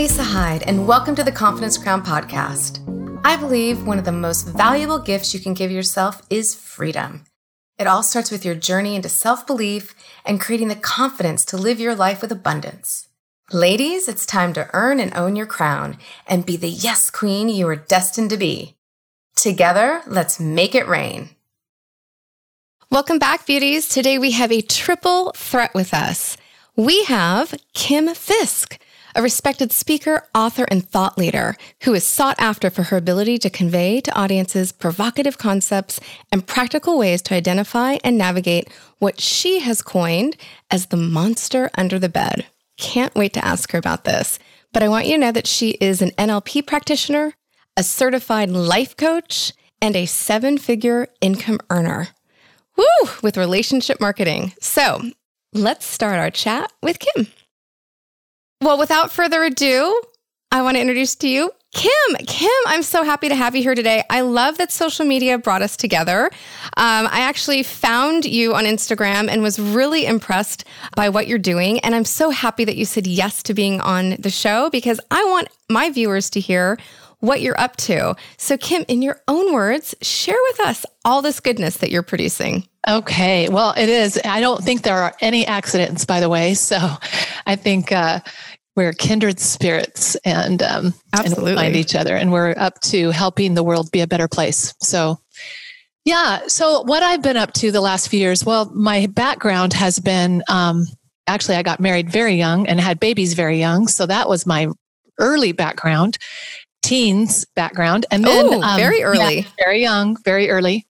Lisa Hyde, and welcome to the Confidence Crown podcast. I believe one of the most valuable gifts you can give yourself is freedom. It all starts with your journey into self belief and creating the confidence to live your life with abundance. Ladies, it's time to earn and own your crown and be the yes queen you are destined to be. Together, let's make it rain. Welcome back, beauties. Today we have a triple threat with us. We have Kim Fiske, a respected speaker, author, and thought leader who is sought after for her ability to convey to audiences provocative concepts and practical ways to identify and navigate what she has coined as the monster under the bed. Can't wait to ask her about this. But I want you to know that she is an NLP practitioner, a certified life coach, and a seven figure income earner. Woo! With relationship marketing. So let's start our chat with Kim. Well, without further ado, I want to introduce to you Kim, Kim, I'm so happy to have you here today. I love that social media brought us together. Um, I actually found you on Instagram and was really impressed by what you're doing. And I'm so happy that you said yes to being on the show because I want my viewers to hear what you're up to. So, Kim, in your own words, share with us all this goodness that you're producing. Okay. Well, it is. I don't think there are any accidents, by the way. So I think uh, we're kindred spirits and um, Absolutely. and find each other and we're up to helping the world be a better place. So yeah so what i've been up to the last few years well my background has been um, actually i got married very young and had babies very young. So that was my early background teens background. And then Ooh, um, very early. yeah, very young very early.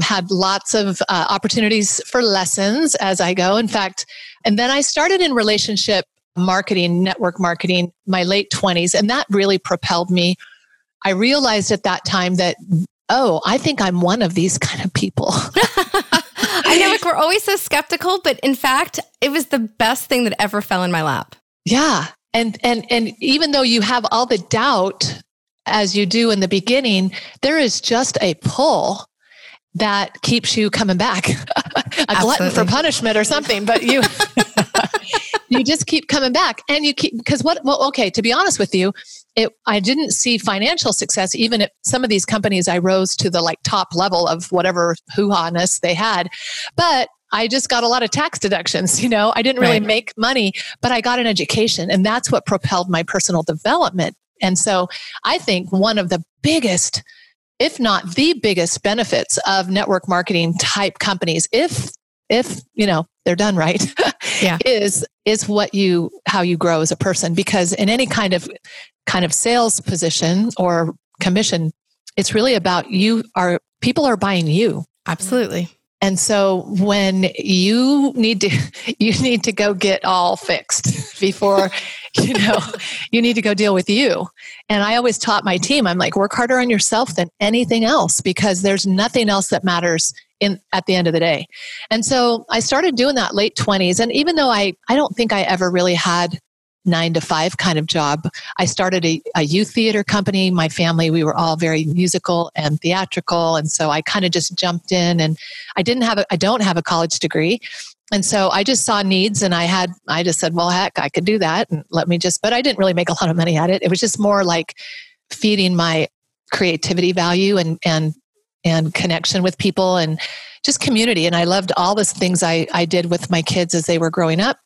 Had lots of uh, opportunities for lessons as i go. In fact and then i started in relationship marketing, network marketing, my late 20s. And that really propelled me. I realized at that time that, oh, I think I'm one of these kind of people. I know, like we're always so skeptical, but in fact, it was the best thing that ever fell in my lap. Yeah. And and and even though you have all the doubt as you do in the beginning, there is just a pull that keeps you coming back. a Absolutely. glutton for punishment or something, but you you just keep coming back and you keep because what well okay to be honest with you it i didn't see financial success even at some of these companies i rose to the like top level of whatever hoo-ha-ness they had but I just got a lot of tax deductions. You know, I didn't really right. make money, but I got an education. And that's what propelled my personal development. And so I think one of the biggest, if not the biggest benefits of network marketing type companies, if if you know they're done right yeah. is is what you how you grow as a person. Because in any kind of kind of sales position or commission it's really about you are people are buying you. Absolutely. And so when you need to you need to go get all fixed before you know you need to go deal with you. And i always taught my team i'm like work harder on yourself than anything else because there's nothing else that matters in at the end of the day. And so I started doing that late 20s and even though I I don't think I ever really had 9 to 5 kind of job, I started a, a youth theater company. My family we were all very musical and theatrical and so I kind of just jumped in and I didn't have a I don't have a college degree. And so I just saw needs and I had, I just said, well, heck, I could do that. And let me just, but I didn't really make a lot of money at it. It was just more like feeding my creativity value and, and and connection with people and just community. And I loved all the things I, I did with my kids as they were growing up.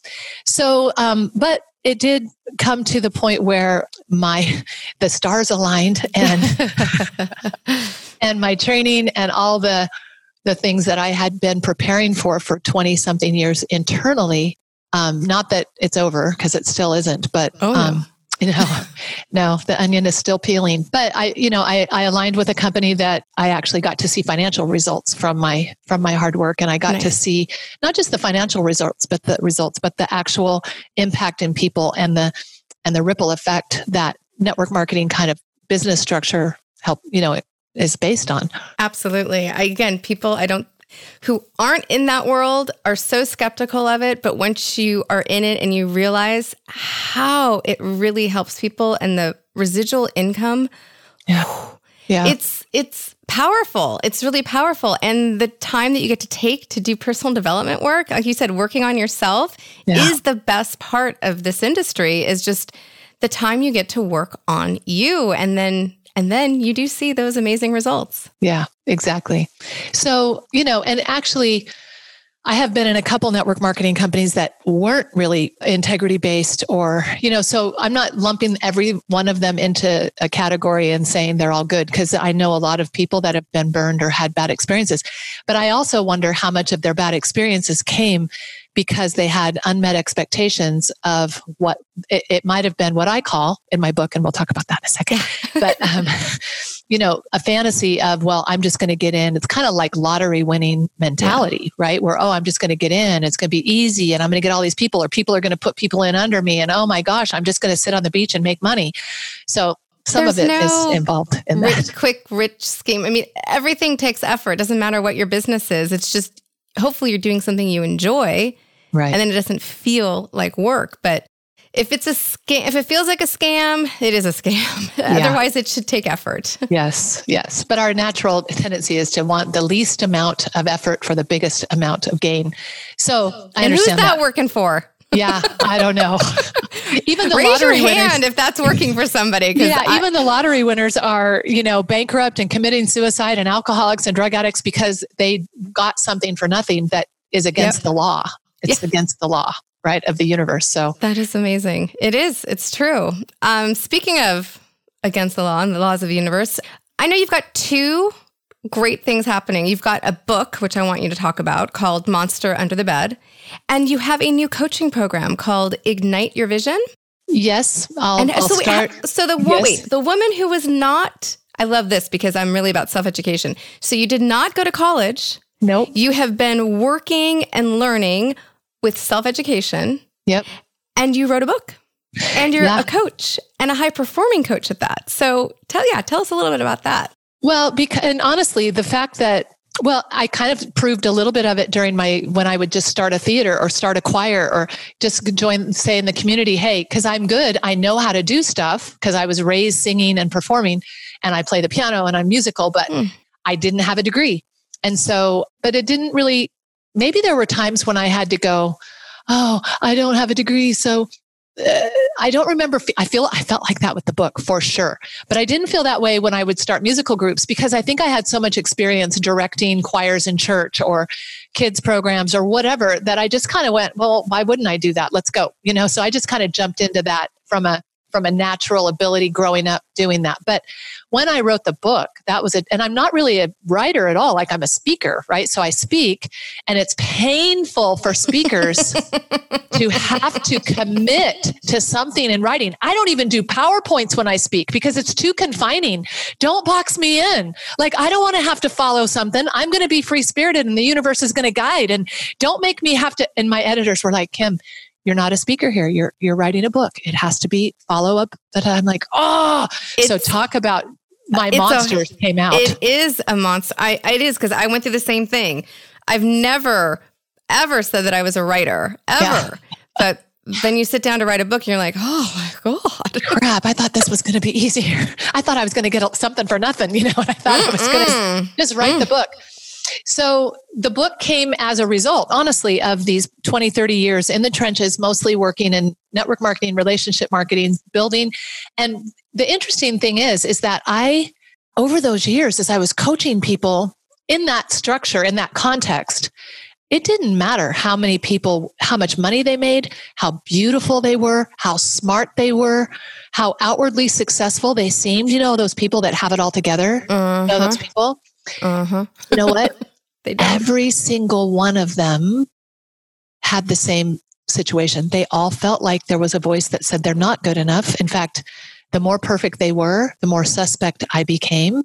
So, um, but it did come to the point where my the stars aligned and and my training and all the the things that I had been preparing for for 20 something years internally um, not that it's over because it still isn't but oh, no. um, you know no the onion is still peeling. But i you know I, I aligned with a company that i actually got to see financial results from my from my hard work. And i got nice. to see not just the financial results but the results but the actual impact in people and the and the ripple effect that network marketing kind of business structure help you know is based on. Absolutely. I, again people i don't who aren't in that world are so skeptical of it. But once you are in it and you realize how it really helps people and the residual income, yeah. Yeah. It's it's powerful. It's really powerful. And the time that you get to take to do personal development work, like you said, working on yourself yeah. is the best part of this industry is just the time you get to work on you and then and then you do see those amazing results. Yeah, exactly. So, you know, and actually I have been in a couple network marketing companies that weren't really integrity based or, you know, so I'm not lumping every one of them into a category and saying they're all good because I know a lot of people that have been burned or had bad experiences. But I also wonder how much of their bad experiences came because they had unmet expectations of what it, it might have been what I call in my book, and we'll talk about that in a second. but, um, you know, a fantasy of, well, I'm just going to get in. It's kind of like lottery winning mentality, yeah. right? Where, oh, I'm just going to get in. It's going to be easy and I'm going to get all these people, or people are going to put people in under me. And oh my gosh, I'm just going to sit on the beach and make money. So, some There's of it no is involved in rich, that. Quick, rich scheme. I mean, everything takes effort. It doesn't matter what your business is. It's just hopefully you're doing something you enjoy Right. And then it doesn't feel like work. But if it's a scam, if it feels like a scam, it is a scam. Yeah. Otherwise, it should take effort. yes, yes. But our natural tendency is to want the least amount of effort for the biggest amount of gain. So I and understand who's that, that. working for? yeah, I don't know. even the Raise lottery your hand winners, if that's working for somebody. Yeah, I, even the lottery winners are, you know, bankrupt and committing suicide and alcoholics and drug addicts because they got something for nothing that is against yep. the law. It's yeah. against the law, right, of the universe. So that is amazing. It is. It's true. Um, speaking of against the law and the laws of the universe, I know you've got two great things happening. You've got a book, which I want you to talk about, called Monster Under the Bed. And you have a new coaching program called Ignite Your Vision. Yes. I'll, and I'll so, start. so the yes. wait, the woman who was not, I love this because I'm really about self education. So you did not go to college. Nope. You have been working and learning with self education. Yep. And you wrote a book. And you're yeah. a coach and a high performing coach at that. So tell yeah, tell us a little bit about that. Well, because and honestly, the fact that well, I kind of proved a little bit of it during my when I would just start a theater or start a choir or just join say in the community, hey, cuz I'm good, I know how to do stuff because I was raised singing and performing and I play the piano and I'm musical, but mm. I didn't have a degree. And so, but it didn't really maybe there were times when I had to go, oh, I don't have a degree, so uh, I don't remember. I feel I felt like that with the book for sure, but I didn't feel that way when I would start musical groups because I think I had so much experience directing choirs in church or kids programs or whatever that I just kind of went, well, why wouldn't I do that? Let's go, you know. So I just kind of jumped into that from a from a natural ability growing up doing that. But when I wrote the book, that was it. And I'm not really a writer at all. Like I'm a speaker, right? So I speak, and it's painful for speakers to have to commit to something in writing. I don't even do PowerPoints when I speak because it's too confining. Don't box me in. Like I don't want to have to follow something. I'm going to be free spirited and the universe is going to guide. And don't make me have to. And my editors were like, Kim, you're not a speaker here. You're you're writing a book. It has to be follow up. That I'm like, oh. It's, so talk about my monsters a, came out. It is a monster. I it is because I went through the same thing. I've never ever said that I was a writer ever, yeah. but then you sit down to write a book and you're like, oh my God. Crap. I thought this was going to be easier. I thought I was going to get something for nothing. You know, I thought mm I was going to just write mm. the book. So the book came as a result, honestly, of these 20, 30 years in the trenches, mostly working in network marketing, relationship marketing, building. And the interesting thing is, is that I, over those years, as I was coaching people in that structure, in that context, it didn't matter how many people, how much money they made, how beautiful they were, how smart they were, how outwardly successful they seemed. You know, those people that have it all together. Uh-huh. You know those uh-huh. people. Uh-huh. You know what? Every single one of them had the same situation. They all felt like there was a voice that said they're not good enough. In fact, the more perfect they were, the more suspect I became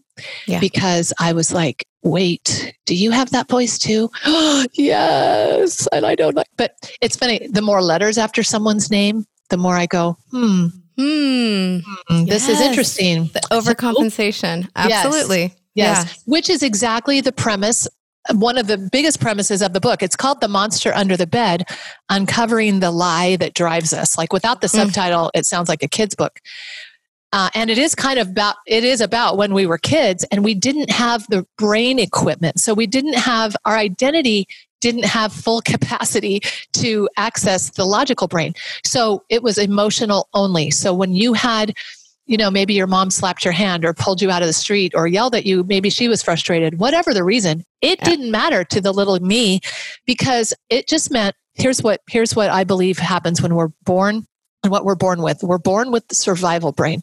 yeah. because I was like, wait, do you have that voice too? yes. And I don't like, but it's funny. The more letters after someone's name, the more I go, hmm, hmm, hmm this yes. is interesting. The overcompensation. Absolutely. Yes. Yes. Which is exactly the premise one of the biggest premises of the book. It's called The Monster Under the Bed Uncovering the Lie That Drives Us. Like without the mm. subtitle, it sounds like a kid's book. Uh, and it is kind of about it is about when we were kids and we didn't have the brain equipment so we didn't have our identity didn't have full capacity to access the logical brain. So it was emotional only. So when you had you know, maybe your mom slapped your hand or pulled you out of the street or yelled at you. Maybe she was frustrated, whatever the reason. It yeah. didn't matter to the little me because it just meant here's what here's what I believe happens when we're born and what we're born with. We're born with the survival brain.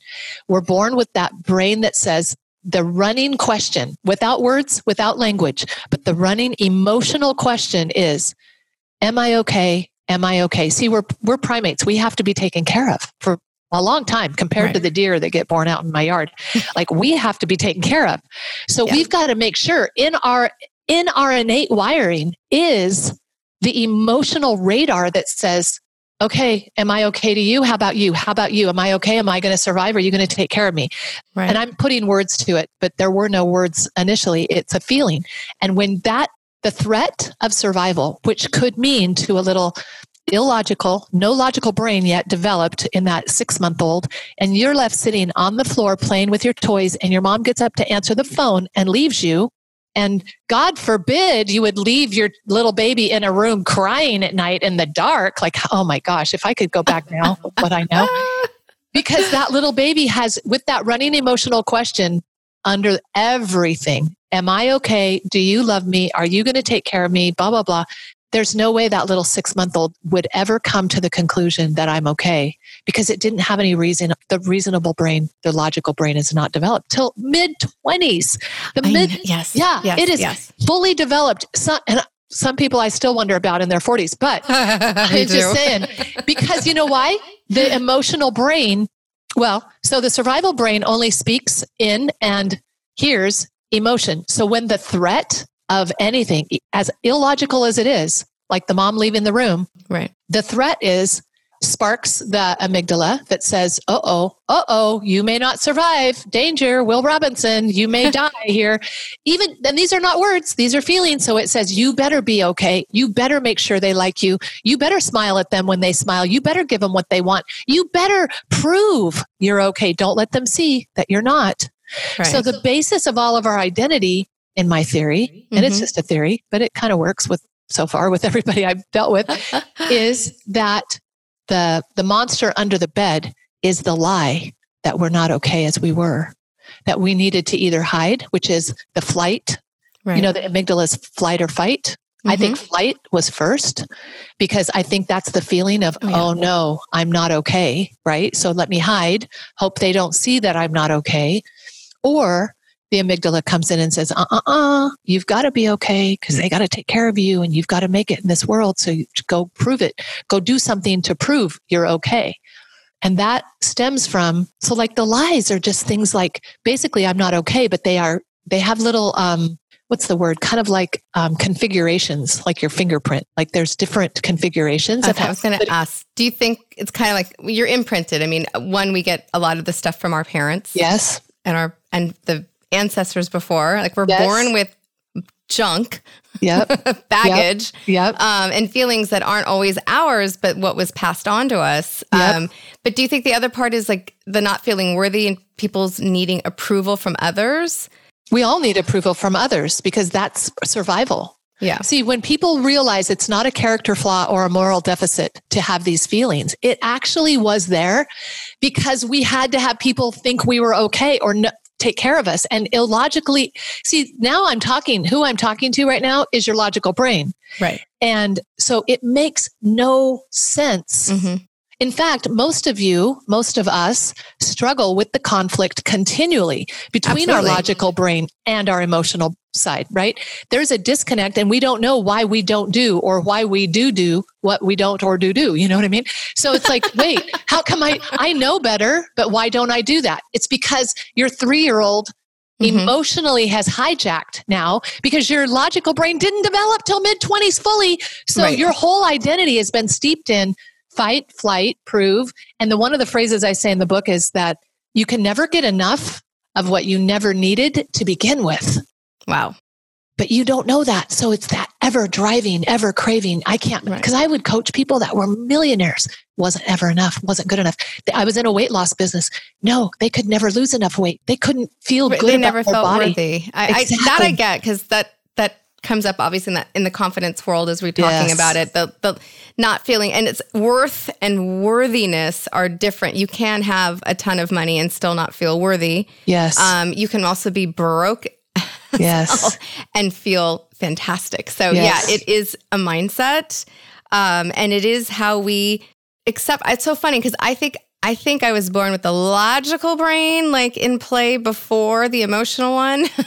We're born with that brain that says the running question without words, without language, but the running emotional question is, am I okay? Am I okay? See, we're we're primates. We have to be taken care of for a long time compared right. to the deer that get born out in my yard. like we have to be taken care of. So yeah. we've got to make sure in our in our innate wiring is the emotional radar that says, okay, am I okay to you? How about you? How about you? Am I okay? Am I going to survive? Are you going to take care of me? Right. And I'm putting words to it, but there were no words initially. It's a feeling. And when that the threat of survival, which could mean to a little illogical, no logical brain yet developed in that six month old, and you're left sitting on the floor playing with your toys, and your mom gets up to answer the phone and leaves you. And God forbid you would leave your little baby in a room crying at night in the dark. Like, oh my gosh, if I could go back now, what I know. Because that little baby has, with that running emotional question under everything Am I okay? Do you love me? Are you going to take care of me? Blah, blah, blah there's no way that little six month old would ever come to the conclusion that I'm okay because it didn't have any reason. The reasonable brain, the logical brain is not developed till mid 20s. The I, mid, yes. Yeah, yes, it is yes. fully developed. Some, and some people I still wonder about in their 40s, but I'm just saying, because you know why? The emotional brain, well, so the survival brain only speaks in and hears emotion. So when the threat of anything, as illogical as it is, like the mom leaving the room. Right. The threat is sparks the amygdala that says, uh oh, uh oh, you may not survive. Danger, Will Robinson, you may die here. Even, and these are not words, these are feelings. So it says, you better be okay. You better make sure they like you. You better smile at them when they smile. You better give them what they want. You better prove you're okay. Don't let them see that you're not. Right. So the basis of all of our identity in my theory, mm-hmm. and it's mm-hmm. just a theory, but it kind of works with so far with everybody I've dealt with, is that the the monster under the bed is the lie that we're not okay as we were, that we needed to either hide, which is the flight. Right. You know, the amygdala's flight or fight. Mm-hmm. I think mm-hmm. flight was first because I think that's the feeling of, oh, yeah. oh no, I'm not okay, right? So let me hide, hope they don't see that I'm not okay. Or the amygdala comes in and says, uh uh uh, you've got to be okay because they got to take care of you and you've got to make it in this world. So go prove it. Go do something to prove you're okay. And that stems from, so like the lies are just things like basically, I'm not okay, but they are, they have little, um, what's the word? Kind of like um, configurations, like your fingerprint. Like there's different configurations. Okay, I was going to ask, do you think it's kind of like you're imprinted? I mean, one, we get a lot of the stuff from our parents. Yes. And our, and the ancestors before. Like we're yes. born with junk, yep, baggage, yep, yep. Um, and feelings that aren't always ours, but what was passed on to us. Yep. Um, but do you think the other part is like the not feeling worthy and people's needing approval from others? We all need approval from others because that's survival. Yeah. See, when people realize it's not a character flaw or a moral deficit to have these feelings, it actually was there because we had to have people think we were okay or no, take care of us and illogically see now i'm talking who i'm talking to right now is your logical brain right and so it makes no sense mm-hmm. In fact, most of you, most of us struggle with the conflict continually between Absolutely. our logical brain and our emotional side, right? There's a disconnect and we don't know why we don't do or why we do do what we don't or do do. You know what I mean? So it's like, wait, how come I, I know better, but why don't I do that? It's because your three year old Mm-hmm. emotionally has hijacked now because your logical brain didn't develop till mid 20s fully. So right. your whole identity has been steeped in fight, flight, prove. And the one of the phrases I say in the book is that you can never get enough of what you never needed to begin with. Wow. But you don't know that. So it's that ever driving, ever craving. I can't, because right. I would coach people that were millionaires. Wasn't ever enough, wasn't good enough. I was in a weight loss business. No, they could never lose enough weight. They couldn't feel good. They never felt body. worthy. I, exactly. I, that I get because that that comes up obviously in that in the confidence world as we're talking Yes. about it. The the not feeling and it's worth and worthiness are different. You can have a ton of money and still not feel worthy. Yes. Um, you can also be broke yes. and feel fantastic. So Yes. yeah, it is a mindset, um, and it is how we accept. It's so funny because I think I think I was born with the logical brain like in play before the emotional one.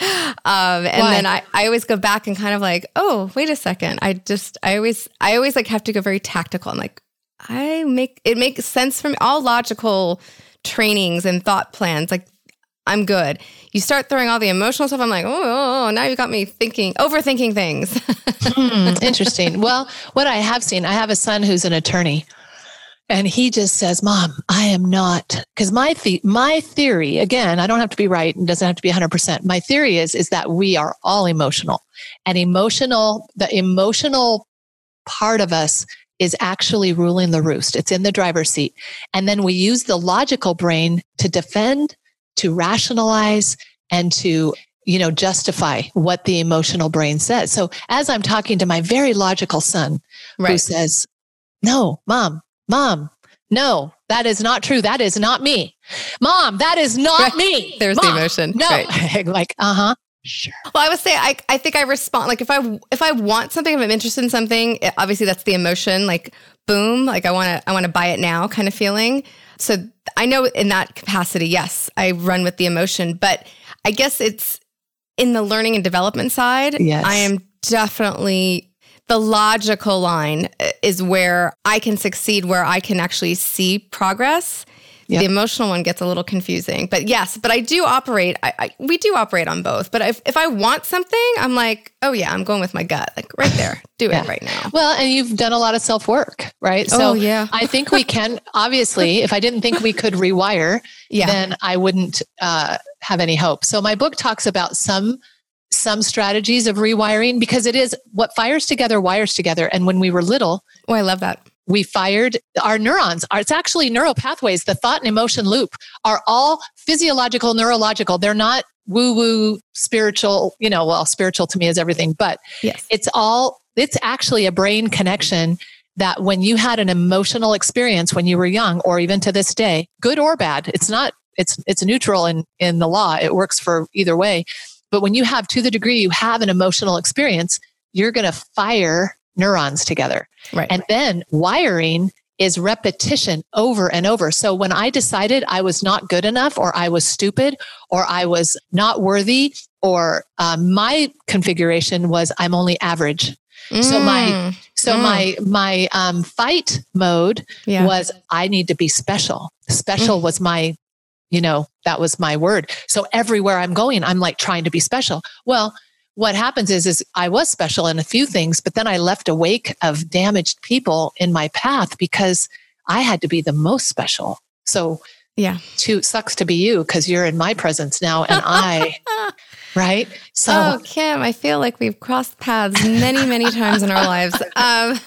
um, and Why? then I, I always go back and kind of like, oh, wait a second. I just I always I always like have to go very tactical. I'm like, I make it makes sense from all logical trainings and thought plans. Like I'm good. You start throwing all the emotional stuff. I'm like, oh, oh, oh, now you got me thinking, overthinking things. Hmm, interesting. Well, what I have seen, I have a son who's an attorney, and he just says, "Mom, I am not." Because my the- my theory, again, I don't have to be right, and doesn't have to be 100. percent My theory is is that we are all emotional, and emotional, the emotional part of us is actually ruling the roost. It's in the driver's seat, and then we use the logical brain to defend, to rationalize, and to you know, justify what the emotional brain says. So as I'm talking to my very logical son who says, no, mom, mom, no, that is not true. That is not me. Mom, that is not Right. me. There's the emotion. No. Right. like, uh-huh. Sure. Well, I would say I, I think I respond like if I if I want something, if I'm interested in something, it- obviously that's the emotion, like boom, like I want to I want to buy it now kind of feeling. So I know in that capacity, yes, I run with the emotion, but I guess it's in the learning and development side. Yes. I am definitely the logical line is where I can succeed, where I can actually see progress. Yep. The emotional one gets a little confusing, but yes, but I do operate. I, I we do operate on both. But if, if I want something, I'm like, oh yeah, I'm going with my gut, like right there, do Yeah. it right now. Well, and you've done a lot of self work, right? So oh yeah, I think we can, obviously, if I didn't think we could rewire, yeah, then I wouldn't uh, have any hope. So my book talks about some some strategies of rewiring because it is what fires together wires together. And when we were little, oh I love that. We fired our neurons. It's actually neural pathways. The thought and emotion loop are all physiological, neurological. They're not woo woo spiritual. You know, well, spiritual to me is everything, but Yes, it's all it's actually a brain connection that when you had an emotional experience when you were young or even to this day good or bad it's not it's it's neutral in in the law it works for either way but when you have to the degree you have an emotional experience you're going to fire neurons together right. and then wiring is repetition over and over. So when I decided I was not good enough, or I was stupid, or I was not worthy, or um, my configuration was I'm only average. so my- Mm, So Mm. my my um, fight mode yeah, was I need to be special. Special was my, you know, that was my word. So everywhere I'm going, I'm like trying to be special. Well, what happens is, is I was special in a few things, but then I left a wake of damaged people in my path because I had to be the most special. So yeah. to sucks to be you because you're in my presence now, and I, right? So oh, Kim, I feel like we've crossed paths many, many times in our lives. Um,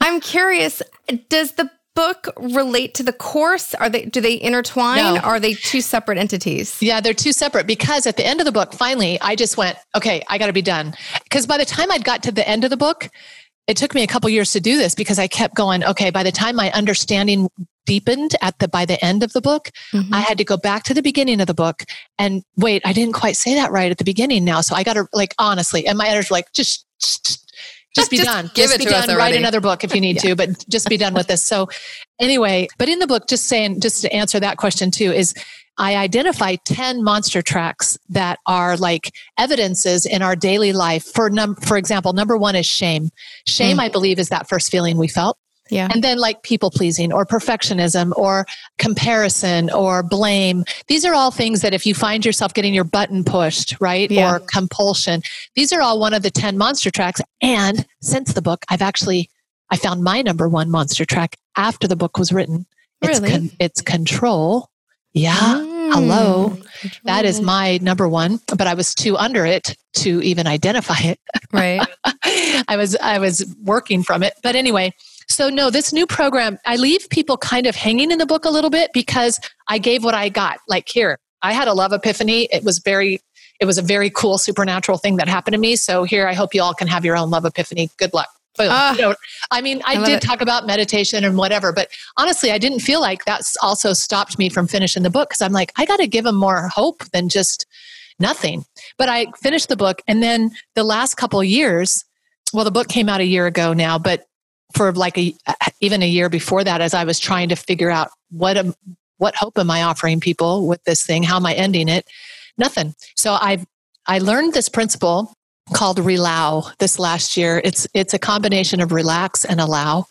I'm curious, does the book relate to the course? Are they do they intertwine? No. Are they two separate entities? Yeah, they're two separate because at the end of the book, finally, I just went, okay, I got to be done. Because by the time I'd got to the end of the book, it took me a couple years to do this because I kept going, okay, by the time my understanding deepened at the by the end of the book, Mhm. I had to go back to the beginning of the book and wait, I didn't quite say that right at the beginning now. So I got to like honestly, and my editors like, just just, just be Just done. give just it be to us done. Write another book if you need to, but just be done with this. So anyway, but in the book, just saying, just to answer that question too, is I identify 10 monster tracks that are like evidences in our daily life. For num- for example, number one is shame. Shame, Mm. I believe, is that first feeling we felt. Yeah. And then like people pleasing or perfectionism or comparison or blame. These are all things that if you find yourself getting your button pushed, right? Yeah. Or compulsion, these are all one of the 10 monster tracks. And since the book, I've actually, I found my number one monster track after the book was written. It's, Really? it's control. Yeah. Mm. hello. That is my number one, but I was too under it to even identify it. right. I was I was working from it. But anyway, so no, this new program, I leave people kind of hanging in the book a little bit because I gave what I got. Like here, I had a love epiphany. It was very it was a very cool supernatural thing that happened to me. So here, I hope you all can have your own love epiphany. Good luck. Uh, you know, I mean, I, I did it. talk about meditation and whatever, but honestly, I didn't feel like that's also stopped me from finishing the book because I'm like, I got to give them more hope than just nothing. But I finished the book, and then the last couple years, well, the book came out a year ago now, but for like a even a year before that, as I was trying to figure out what am, what hope am I offering people with this thing? How am I ending it? Nothing. So I I learned this principle called Relow this last year. It's it's a combination of relax and allow.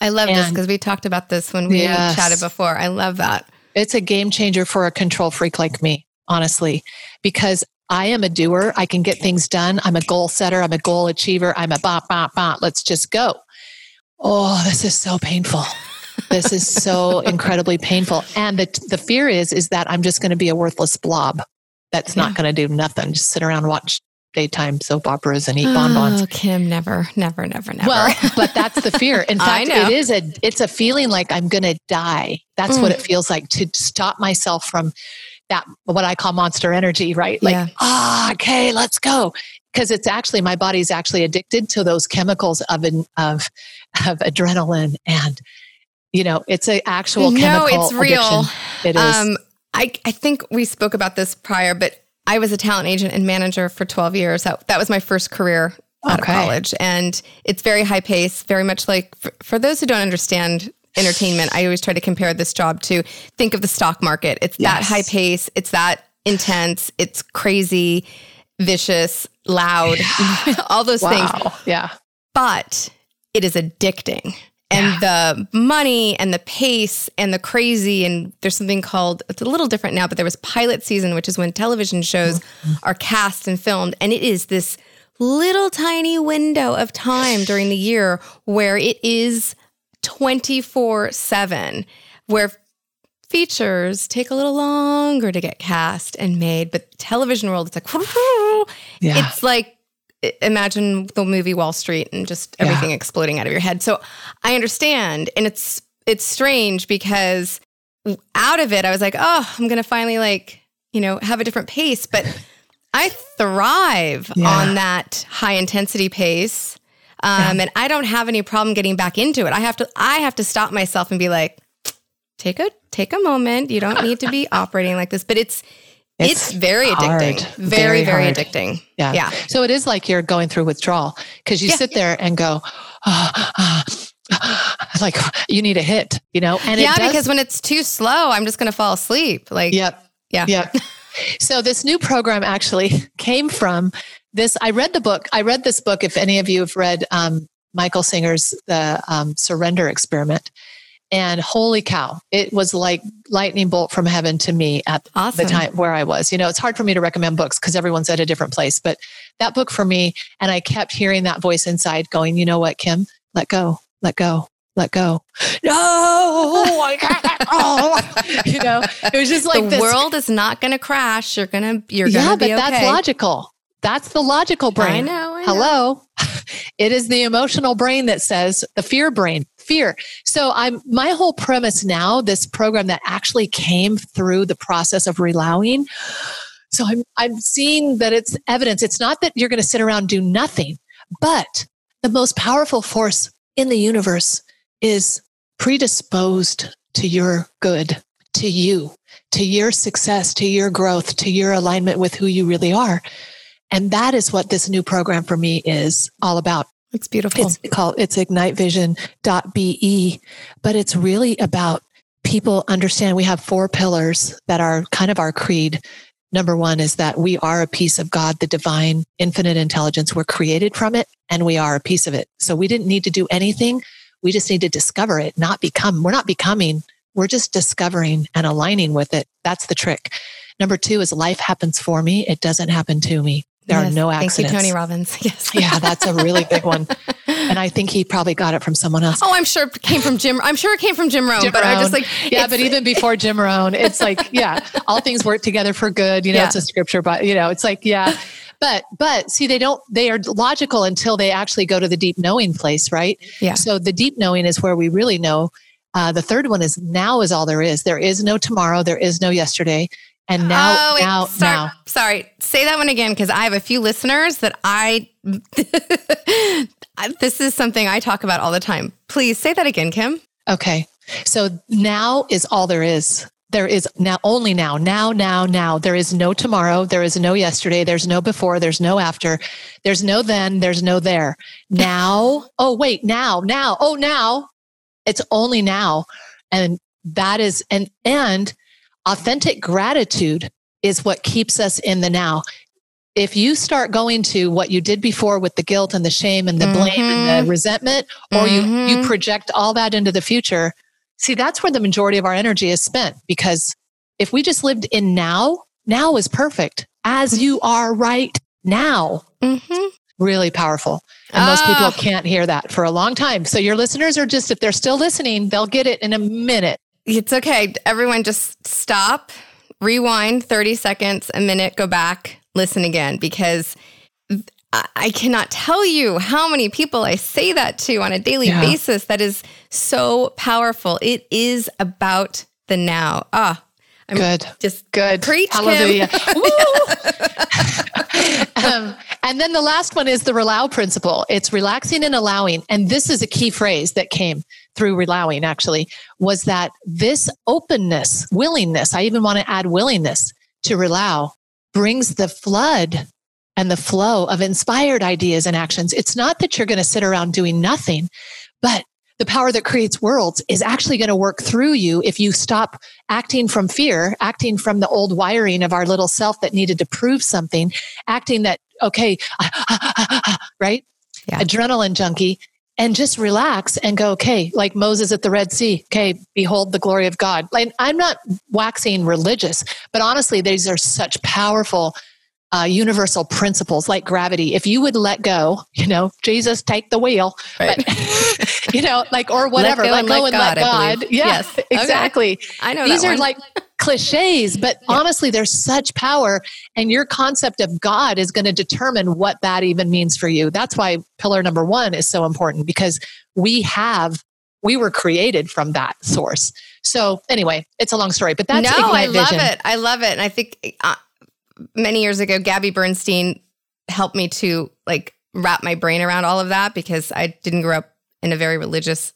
I love and, this because we talked about this when we yes, chatted before. I love that. It's a game changer for a control freak like me, honestly, because I am a doer. I can get things done. I'm a goal setter. I'm a goal achiever. I'm a bop, bop, bop. Let's just go. Oh, this is so painful. This is so incredibly painful. And the, the fear is, is that I'm just going to be a worthless blob that's yeah. not going to do nothing. Just sit around and watch daytime soap operas and eat oh, bonbons. Kim, never, never, never, never. Well, but that's the fear. In fact, it is a it's a feeling like I'm going to die. That's mm. what it feels like to stop myself from that what I call monster energy, right? Like, ah, yeah. oh, okay, let's go. Because it's actually my body's actually addicted to those chemicals of of of adrenaline and you know, it's an actual chemical. no, it's real. Addiction. It is. Um, I, I think we spoke about this prior, but I was a talent agent and manager for 12 years. That, that was my first career out okay. of college. And it's very high pace, very much like for, for those who don't understand entertainment, I always try to compare this job to think of the stock market. It's yes. that high pace, it's that intense, it's crazy, vicious, loud, yeah. all those wow. things. Yeah. But it is addicting and yeah. the money and the pace and the crazy and there's something called it's a little different now but there was pilot season which is when television shows mm-hmm. are cast and filmed and it is this little tiny window of time during the year where it is 24/7 where features take a little longer to get cast and made but television world it's like yeah. it's like imagine the movie Wall Street and just everything yeah. exploding out of your head. So I understand, and it's it's strange because out of it, I was like, oh, I'm gonna finally like you know have a different pace, but I thrive yeah. on that high intensity pace. Um, yeah. and I don't have any problem getting back into it. I have to I have to stop myself and be like, take a take a moment. You don't need to be operating like this, but it's it's, it's very hard. addicting. Very, very, very addicting. Yeah. Yeah. So it is like you're going through withdrawal because you yeah. sit there and go, oh, like you need a hit, you know? And yeah, does, because when it's too slow, I'm just going to fall asleep. Like, yep. Yeah. Yep. so this new program actually came from this. I read the book. I read this book. If any of you have read um, Michael Singer's The um, Surrender Experiment, and holy cow, it was like lightning bolt from heaven to me at awesome. the time where I was. You know, it's hard for me to recommend books because everyone's at a different place, but that book for me, and I kept hearing that voice inside going, you know what, Kim, let go, let go, let go. No, I can't let go. you know, it was just like the this. world is not going to crash. You're gonna, you're gonna yeah, but okay. that's logical. That's the logical brain. I know. I Hello. it is the emotional brain that says the fear brain, fear. So I'm my whole premise now, this program that actually came through the process of relowing. So I'm I'm seeing that it's evidence. It's not that you're going to sit around do nothing, but the most powerful force in the universe is predisposed to your good, to you, to your success, to your growth, to your alignment with who you really are. And that is what this new program for me is all about. It's beautiful. It's called it's ignitevision.be, but it's really about people understand we have four pillars that are kind of our creed. Number one is that we are a piece of God, the divine, infinite intelligence. We're created from it and we are a piece of it. So we didn't need to do anything. We just need to discover it, not become. We're not becoming. We're just discovering and aligning with it. That's the trick. Number two is life happens for me. It doesn't happen to me. There yes, are no accidents. Thank you, Tony Robbins. Yes. yeah, that's a really big one. And I think he probably got it from someone else. Oh, I'm sure it came from Jim. I'm sure it came from Jim Rohn. Jim but Rohn. I just like Yeah, but even before Jim Rohn, it's like, yeah, all things work together for good. You know, yeah. it's a scripture, but you know, it's like, yeah. But but see, they don't they are logical until they actually go to the deep knowing place, right? Yeah. So the deep knowing is where we really know. Uh, the third one is now is all there is. There is no tomorrow. There is no yesterday. And now, oh, wait, now, start, now. Sorry, say that one again because I have a few listeners that I. this is something I talk about all the time. Please say that again, Kim. Okay. So now is all there is. There is now only now, now, now, now. There is no tomorrow. There is no yesterday. There's no before. There's no after. There's no then. There's no there. Now. oh, wait, now, now. Oh, now. It's only now. And that is, and, and authentic gratitude is what keeps us in the now. If you start going to what you did before with the guilt and the shame and the blame mm-hmm. and the resentment, or mm-hmm. you, you project all that into the future, See, that's where the majority of our energy is spent because if we just lived in now, now is perfect as you are right now. Mm-hmm. Really powerful. And most people ah. can't hear that for a long time. So your listeners are just, if they're still listening, they'll get it in a minute. It's okay. Everyone just stop, rewind 30 seconds, a minute, go back, listen again because I cannot tell you how many people I say that to on a daily yeah. basis. That is so powerful. It is about the now. Ah, I'm good. Just good. Preach, Hallelujah. um, and then the last one is the Relow principle. It's relaxing and allowing. And this is a key phrase that came through Relowing actually was that this openness, willingness, I even want to add willingness to Relow brings the flood and the flow of inspired ideas and actions. It's not that you're going to sit around doing nothing, but the power that creates worlds is actually going to work through you if you stop acting from fear, acting from the old wiring of our little self that needed to prove something, acting that, okay, right? Yeah. Adrenaline junkie, and just relax and go, okay, like Moses at the Red Sea, okay, behold the glory of God. Like, I'm not waxing religious, but honestly, these are such powerful uh, universal principles like gravity. If you would let go, you know, Jesus, take the wheel, right. but, you know, like, or whatever, let go, let and let God. Let God. Yeah, yes, exactly. Okay. I know these are like cliches, but yeah. honestly, there's such power. And your concept of God is going to determine what that even means for you. That's why pillar number one is so important because we have, we were created from that source. So anyway, it's a long story, but that's no, I love vision. it. I love it. And I think uh, many years ago, Gabby Bernstein helped me to like wrap my brain around all of that because I didn't grow up in a very religious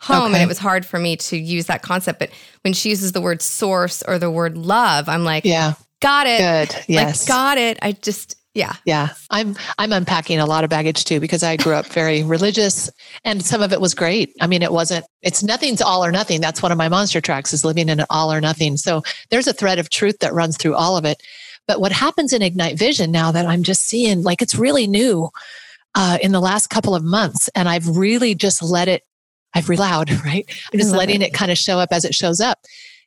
home okay. and it was hard for me to use that concept. But when she uses the word source or the word love, I'm like, yeah, got it. Good. Yes. Like, got it. I just, yeah. Yeah. I'm I'm unpacking a lot of baggage too because I grew up very religious and some of it was great. I mean, it wasn't it's nothing's all or nothing. That's one of my monster tracks is living in an all or nothing. So there's a thread of truth that runs through all of it. But what happens in Ignite Vision now that I'm just seeing, like it's really new uh, in the last couple of months, and I've really just let it, I've relowed, right? I'm just letting it. it kind of show up as it shows up.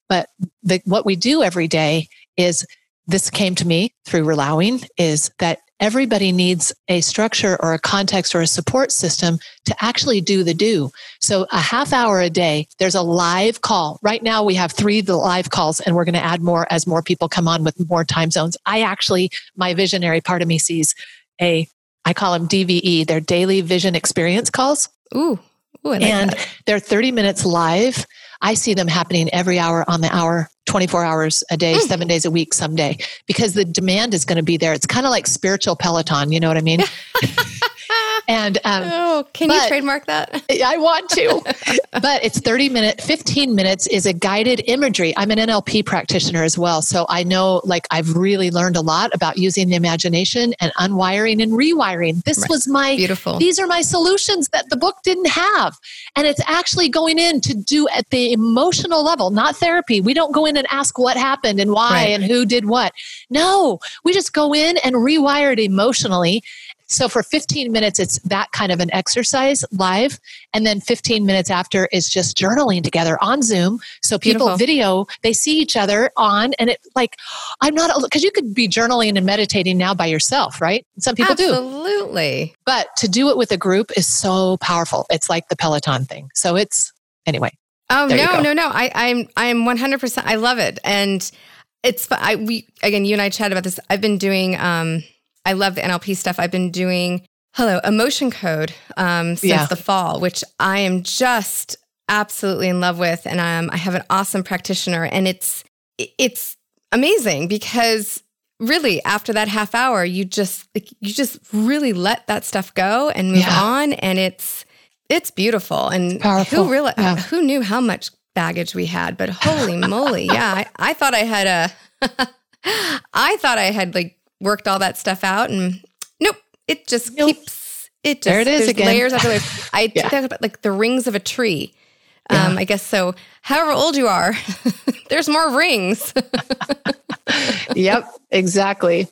But the, what we do every day is this came to me through allowing is that everybody needs a structure or a context or a support system to actually do the do. So a half hour a day, there's a live call. Right now we have three live calls and we're going to add more as more people come on with more time zones. I actually, my visionary part of me sees a, I call them DVE, they're daily vision experience calls. Ooh. Ooh like and that. they're 30 minutes live. I see them happening every hour on the hour 24 hours a day, mm. seven days a week someday, because the demand is going to be there. It's kind of like spiritual Peloton. You know what I mean? and um, oh, can you trademark that? I want to, but it's 30 minutes, 15 minutes is a guided imagery. I'm an NLP practitioner as well. So I know like I've really learned a lot about using the imagination and unwiring and rewiring. This right. was my beautiful. These are my solutions that the book didn't have. And it's actually going in to do at the emotional level, not therapy. We don't go in and ask what happened and why right. and who did what. No, we just go in and rewire it emotionally so for 15 minutes, it's that kind of an exercise live. And then 15 minutes after is just journaling together on Zoom. So people Beautiful. video, they see each other on and it like, I'm not, because you could be journaling and meditating now by yourself, right? Some people Absolutely. do. Absolutely. But to do it with a group is so powerful. It's like the Peloton thing. So it's, anyway. Oh, no, no, no. I, I'm, I'm 100%. I love it. And it's, I, we, again, you and I chatted about this. I've been doing, um, I love the NLP stuff. I've been doing hello emotion code um, since yeah. the fall, which I am just absolutely in love with, and um, I have an awesome practitioner, and it's it's amazing because really after that half hour you just like you just really let that stuff go and move Yeah. on and it's it's beautiful and Powerful. who really Yeah. who knew how much baggage we had but holy moly yeah I, I thought i had a i thought i had like worked all that stuff out and nope it just Nope. keeps it just There it is again. layers after layers i Yeah. about like the rings of a tree Yeah. um i guess so however old you are there's more rings yep, exactly.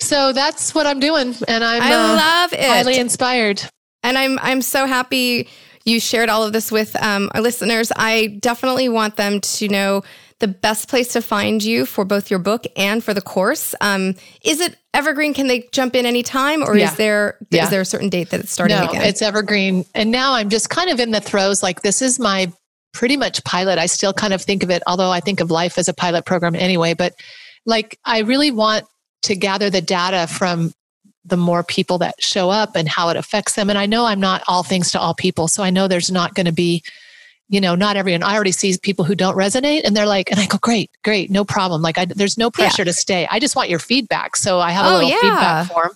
So that's what I'm doing, and I'm i uh, love it highly inspired. And I'm I'm so happy you shared all of this with um, our listeners. I definitely want them to know the best place to find you for both your book and for the course. Um, is it evergreen? Can they jump in anytime, or Yeah. is there is Yeah. there a certain date that it's starting no, again? it's evergreen, and now I'm just kind of in the throes. Like this is my pretty much pilot. I still kind of think of it, although I think of life as a pilot program anyway. But like, I really want to gather the data from the more people that show up and how it affects them. And I know I'm not all things to all people, so I know there's not going to be you know, not everyone. I already see people who don't resonate, and they're like, and I go, great, great, no problem. Like, I, there's no pressure to stay. I just want your feedback. So I have a Oh, little yeah. feedback form.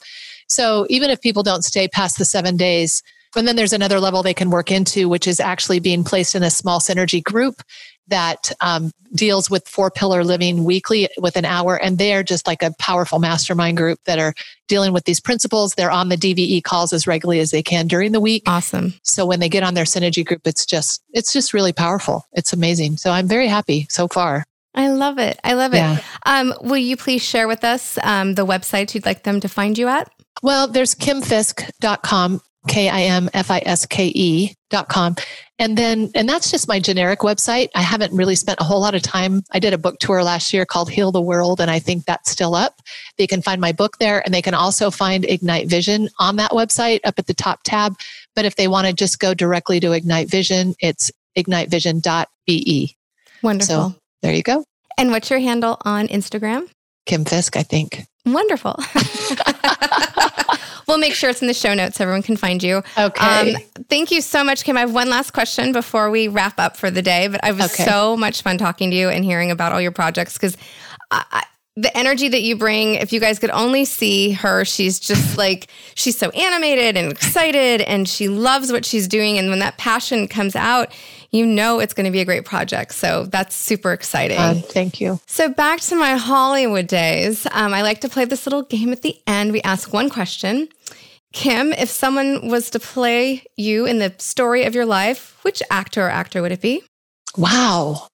So even if people don't stay past the seven days, and then there's another level they can work into, which is actually being placed in a small synergy group that um, deals with four pillar living weekly with an hour. And they're just like a powerful mastermind group that are dealing with these principles. They're on the DVE calls as regularly as they can during the week. awesome. So when they get on their synergy group, it's just, it's just really powerful. It's amazing. So I'm very happy so far. I love it. I love it. Yeah. Um, will you please share with us um, the website you'd like them to find you at? Well, there's kimfiske.com, K I M F I S K E dot com. And then, and that's just my generic website. I haven't really spent a whole lot of time. I did a book tour last year called Heal the World, and I think that's still up. They can find my book there, and they can also find Ignite Vision on that website up at the top tab. But if they want to just go directly to Ignite Vision, it's ignitevision.be. Wonderful. So there you go. and what's your handle on Instagram? Kim Fiske, I think. Wonderful. we'll make sure it's in the show notes so everyone can find you. Okay. Um, thank you so much, Kim. I have one last question before we wrap up for the day, but it was Okay. so much fun talking to you and hearing about all your projects because the energy that you bring, if you guys could only see her, she's just like, she's so animated and excited and she loves what she's doing. And when that passion comes out, you know it's going to be a great project. So that's super exciting. Uh, thank you. So back to my Hollywood days, um, I like to play this little game at the end. We ask one question. Kim, if someone was to play you in the story of your life, which actor or actor would it be? Wow.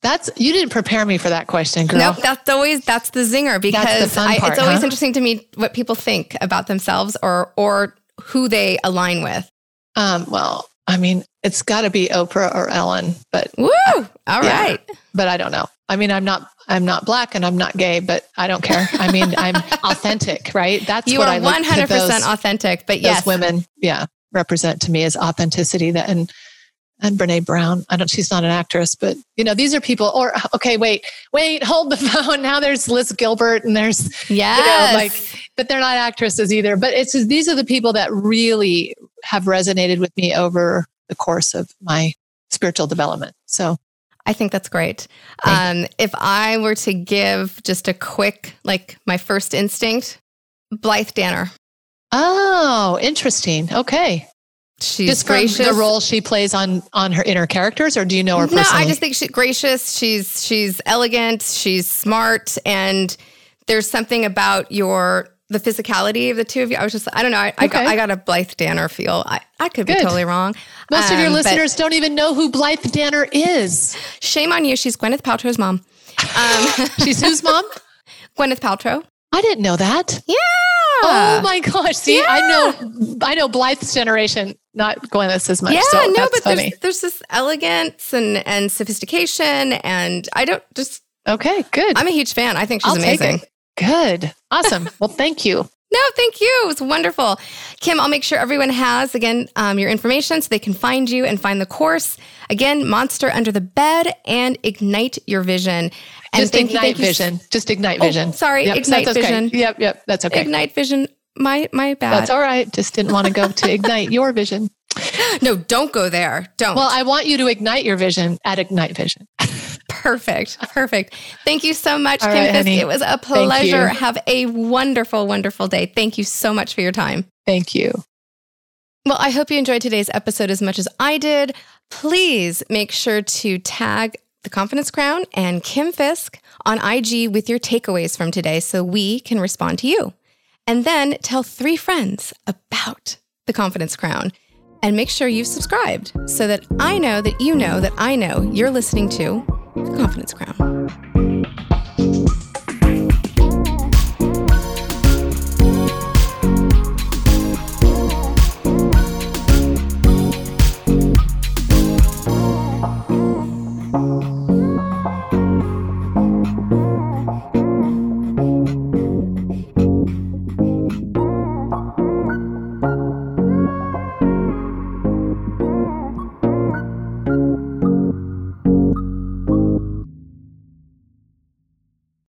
That's you didn't prepare me for that question, girl. Nope, that's always that's the zinger because I, part, it's always huh? interesting to me what people think about themselves or or who they align with. Um, well, I mean, it's got to be Oprah or Ellen, but Woo! All Yeah. right. but I don't know. I mean, I'm not I'm not black and I'm not gay, but I don't care. I mean, I'm authentic, right? That's You what are I look one to hundred percent authentic, but those yes, women, yeah, represent to me as authenticity. That and and Brene Brown. I don't. She's not an actress, but you know, these are people. Or okay, wait, wait, hold the phone. Now there's Liz Gilbert and there's yes, like, but they're not actresses either. But it's these are the people that really have resonated with me over the course of my spiritual development. So I think that's great. Um, if I were to give just a quick, like my first instinct, Blythe Danner. Oh, interesting. Okay. She's just gracious. the role she plays on on her inner characters, or do you know her no. I just think she's gracious. She's she's elegant. She's smart, and there's something about your the physicality of the two of you. I was just I don't know. I, I got I got a Blythe Danner feel. I, I could be Good. totally wrong. Most of your Um, listeners don't even know who Blythe Danner is. shame on you. She's Gwyneth Paltrow's mom. Um, She's whose mom? Gwyneth Paltrow. I didn't know that. Yeah. Oh my gosh! See, I know, I know Blythe's generation, not Gwyneth's as much. Yeah, so no, but funny. there's there's this elegance and and sophistication, and I don't just. Okay, good. I'm a huge fan. I think she's I'll amazing. Good, awesome. well, thank you. No, thank you. It was wonderful. Kim, I'll make sure everyone has, again, um, your information so they can find you and find the course. Again, Monster Under the Bed and Ignite Your Vision. And Just thank ignite you s- vision. Just ignite Oh, vision. sorry, Yep, Ignite that's okay. Vision. Yep, yep. That's okay. Ignite Vision. My my bad. That's all right. Just didn't want to go to ignite your vision. No, don't go there. Don't. Well, I want you to ignite your vision at Ignite Vision. Perfect. Perfect. Thank you so much, All Kim right. It was a pleasure. Have a wonderful, wonderful day. Thank you so much for your time. Thank you. Well, I hope you enjoyed today's episode as much as I did. Please make sure to tag the Confidence Crown and Kim Fiske on IG with your takeaways from today so we can respond to you. And then tell three friends about the Confidence Crown and make sure you've subscribed so that I know that you know that I know you're listening to the Confidence Crown.